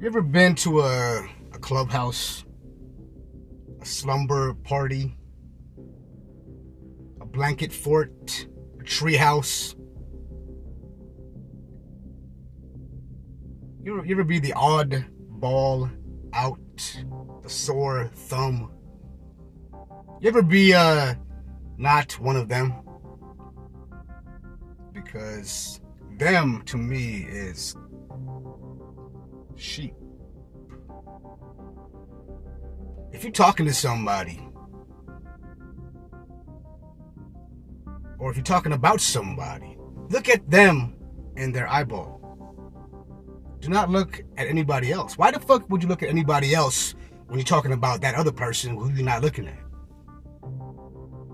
You ever been to a, a clubhouse, a slumber party, a blanket fort, a treehouse? You you ever be the odd ball out, the sore thumb? You ever be uh not one of them? Because them to me is sheep. If you're talking to somebody, or if you're talking about somebody, look at them in their eyeball. Do not look at anybody else. Why the fuck would you look at anybody else when you're talking about that other person who you're not looking at?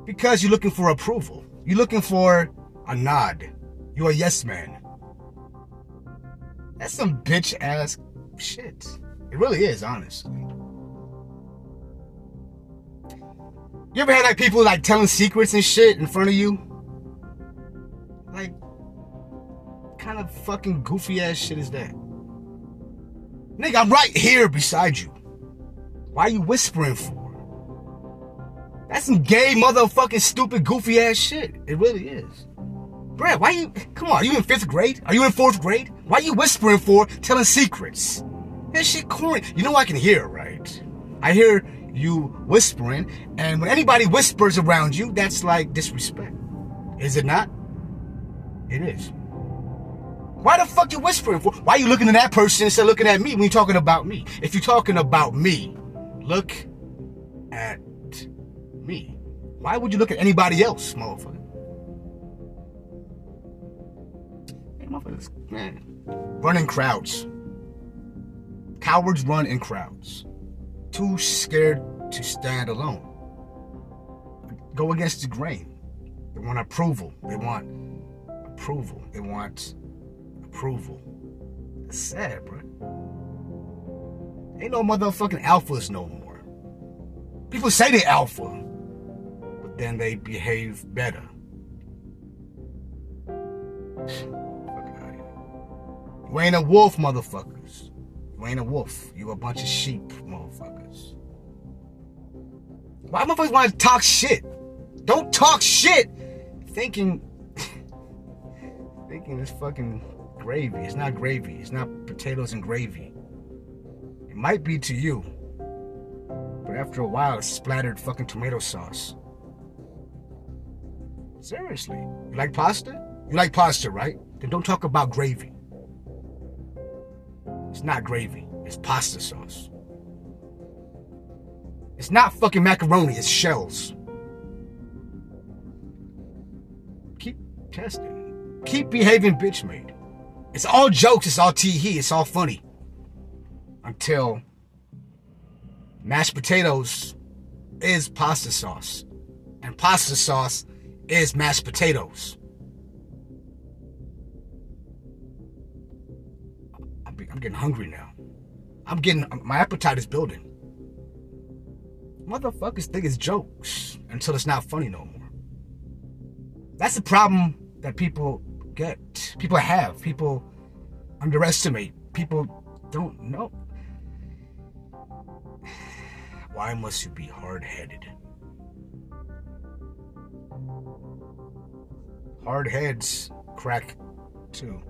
Because you're looking for approval. You're looking for a nod. You're a yes man. That's some bitch ass shit. It really is, honestly. You ever had like people like telling secrets and shit in front of you? Like, kind of fucking goofy ass shit is that? Nigga, I'm right here beside you. Why are you whispering for? That's some gay motherfucking stupid goofy ass shit. It really is. Brad, why you come on, are you in fifth grade? Are you in fourth grade? Why you whispering for telling secrets? That shit corny. You know I can hear, right? I hear you whispering, and when anybody whispers around you, that's like disrespect. Is it not? It is. Why the fuck you whispering for? Why you looking at that person instead of looking at me when you're talking about me? If you're talking about me, look at me. Why would you look at anybody else, motherfucker? Motherfuckers, man. Run in crowds. Cowards run in crowds. Too scared to stand alone. Go against the grain. They want approval. They want approval. They want approval. It's sad, bro. Ain't no motherfucking alphas no more. People say they alpha, but then they behave better. You ain't a wolf, motherfuckers. You ain't a wolf. You a bunch of sheep, motherfuckers. Why motherfuckers want to talk shit? Don't talk shit thinking thinking it's fucking gravy. It's not gravy. It's not potatoes and gravy. It might be to you. But after a while it's splattered fucking tomato sauce. Seriously. You like pasta? You like pasta, right? Then don't talk about gravy. It's not gravy. It's pasta sauce. It's not fucking macaroni, it's shells. Keep testing. Keep behaving bitch made. It's all jokes, it's all tee it's all funny. Until mashed potatoes is pasta sauce. And pasta sauce is mashed potatoes. I'm, getting hungry now. I'm getting, my appetite is building. Motherfuckers think it's jokes until it's not funny no more. That's the problem that people get, people have, people underestimate, people don't know. Why must you be hard headed? Hard heads crack too.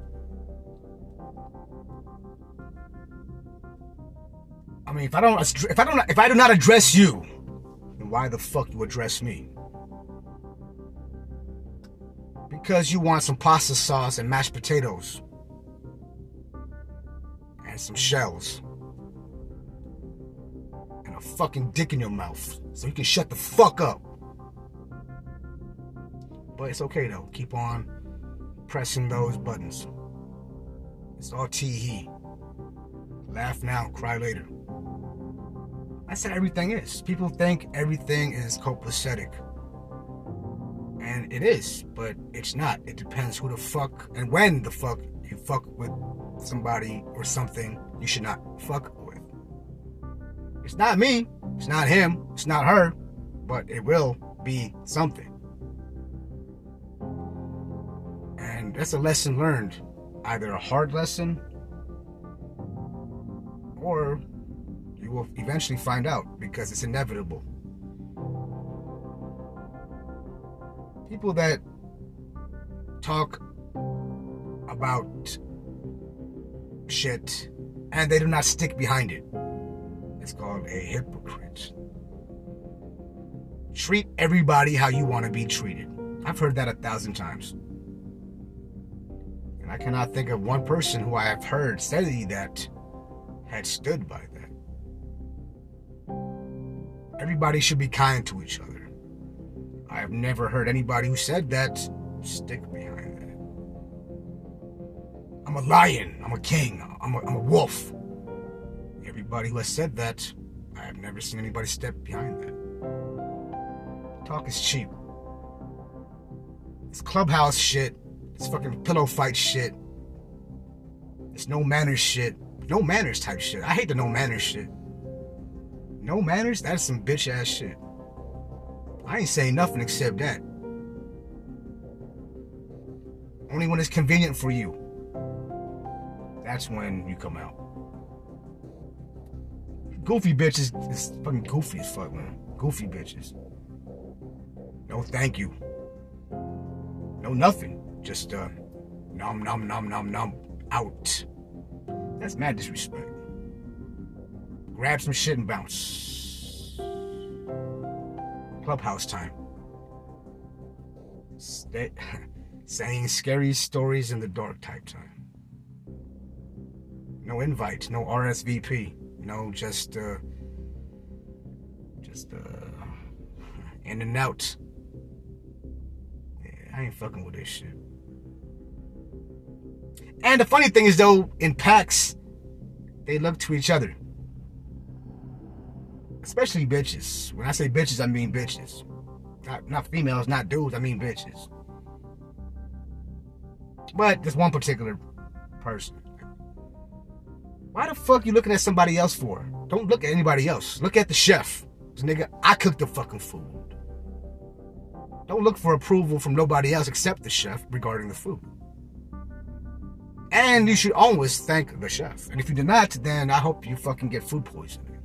I mean, if I don't, if I don't, if I do not address you, then why the fuck you address me? Because you want some pasta sauce and mashed potatoes and some shells and a fucking dick in your mouth, so you can shut the fuck up. But it's okay though. Keep on pressing those buttons. It's all tee hee. Laugh now, cry later. That's said everything is. People think everything is copacetic. And it is, but it's not. It depends who the fuck and when the fuck you fuck with somebody or something you should not fuck with. It's not me, it's not him, it's not her, but it will be something. And that's a lesson learned. Either a hard lesson Or will eventually find out because it's inevitable. People that talk about shit and they do not stick behind it. It's called a hypocrite. Treat everybody how you want to be treated. I've heard that a thousand times. And I cannot think of one person who I have heard say that had stood by that. Everybody should be kind to each other. I have never heard anybody who said that stick behind that. I'm a lion. I'm a king. I'm a, I'm a wolf. Everybody who has said that, I have never seen anybody step behind that. Talk is cheap. It's clubhouse shit. It's fucking pillow fight shit. It's no manners shit. No manners type shit. I hate the no manners shit. No manners? That's some bitch ass shit. I ain't saying nothing except that. Only when it's convenient for you. That's when you come out. Goofy bitches is fucking goofy as fuck, man. Goofy bitches. No thank you. No nothing. Just uh nom nom nom nom nom out. That's mad disrespect. Grab some shit and bounce. Clubhouse time. Stay, saying scary stories in the dark type time. No invite, no RSVP, no just uh just uh in and out. Yeah, I ain't fucking with this shit. And the funny thing is though, in packs, they look to each other. Especially bitches. When I say bitches, I mean bitches. Not, not females, not dudes, I mean bitches. But this one particular person. Why the fuck you looking at somebody else for? Don't look at anybody else. Look at the chef. This nigga, I cook the fucking food. Don't look for approval from nobody else except the chef regarding the food. And you should always thank the chef. And if you do not, then I hope you fucking get food poisoning.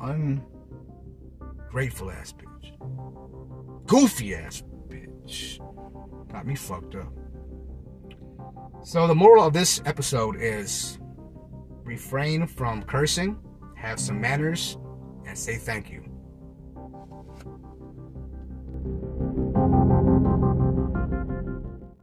Ungrateful ass bitch. Goofy ass bitch. Got me fucked up. So the moral of this episode is refrain from cursing, have some manners, and say thank you.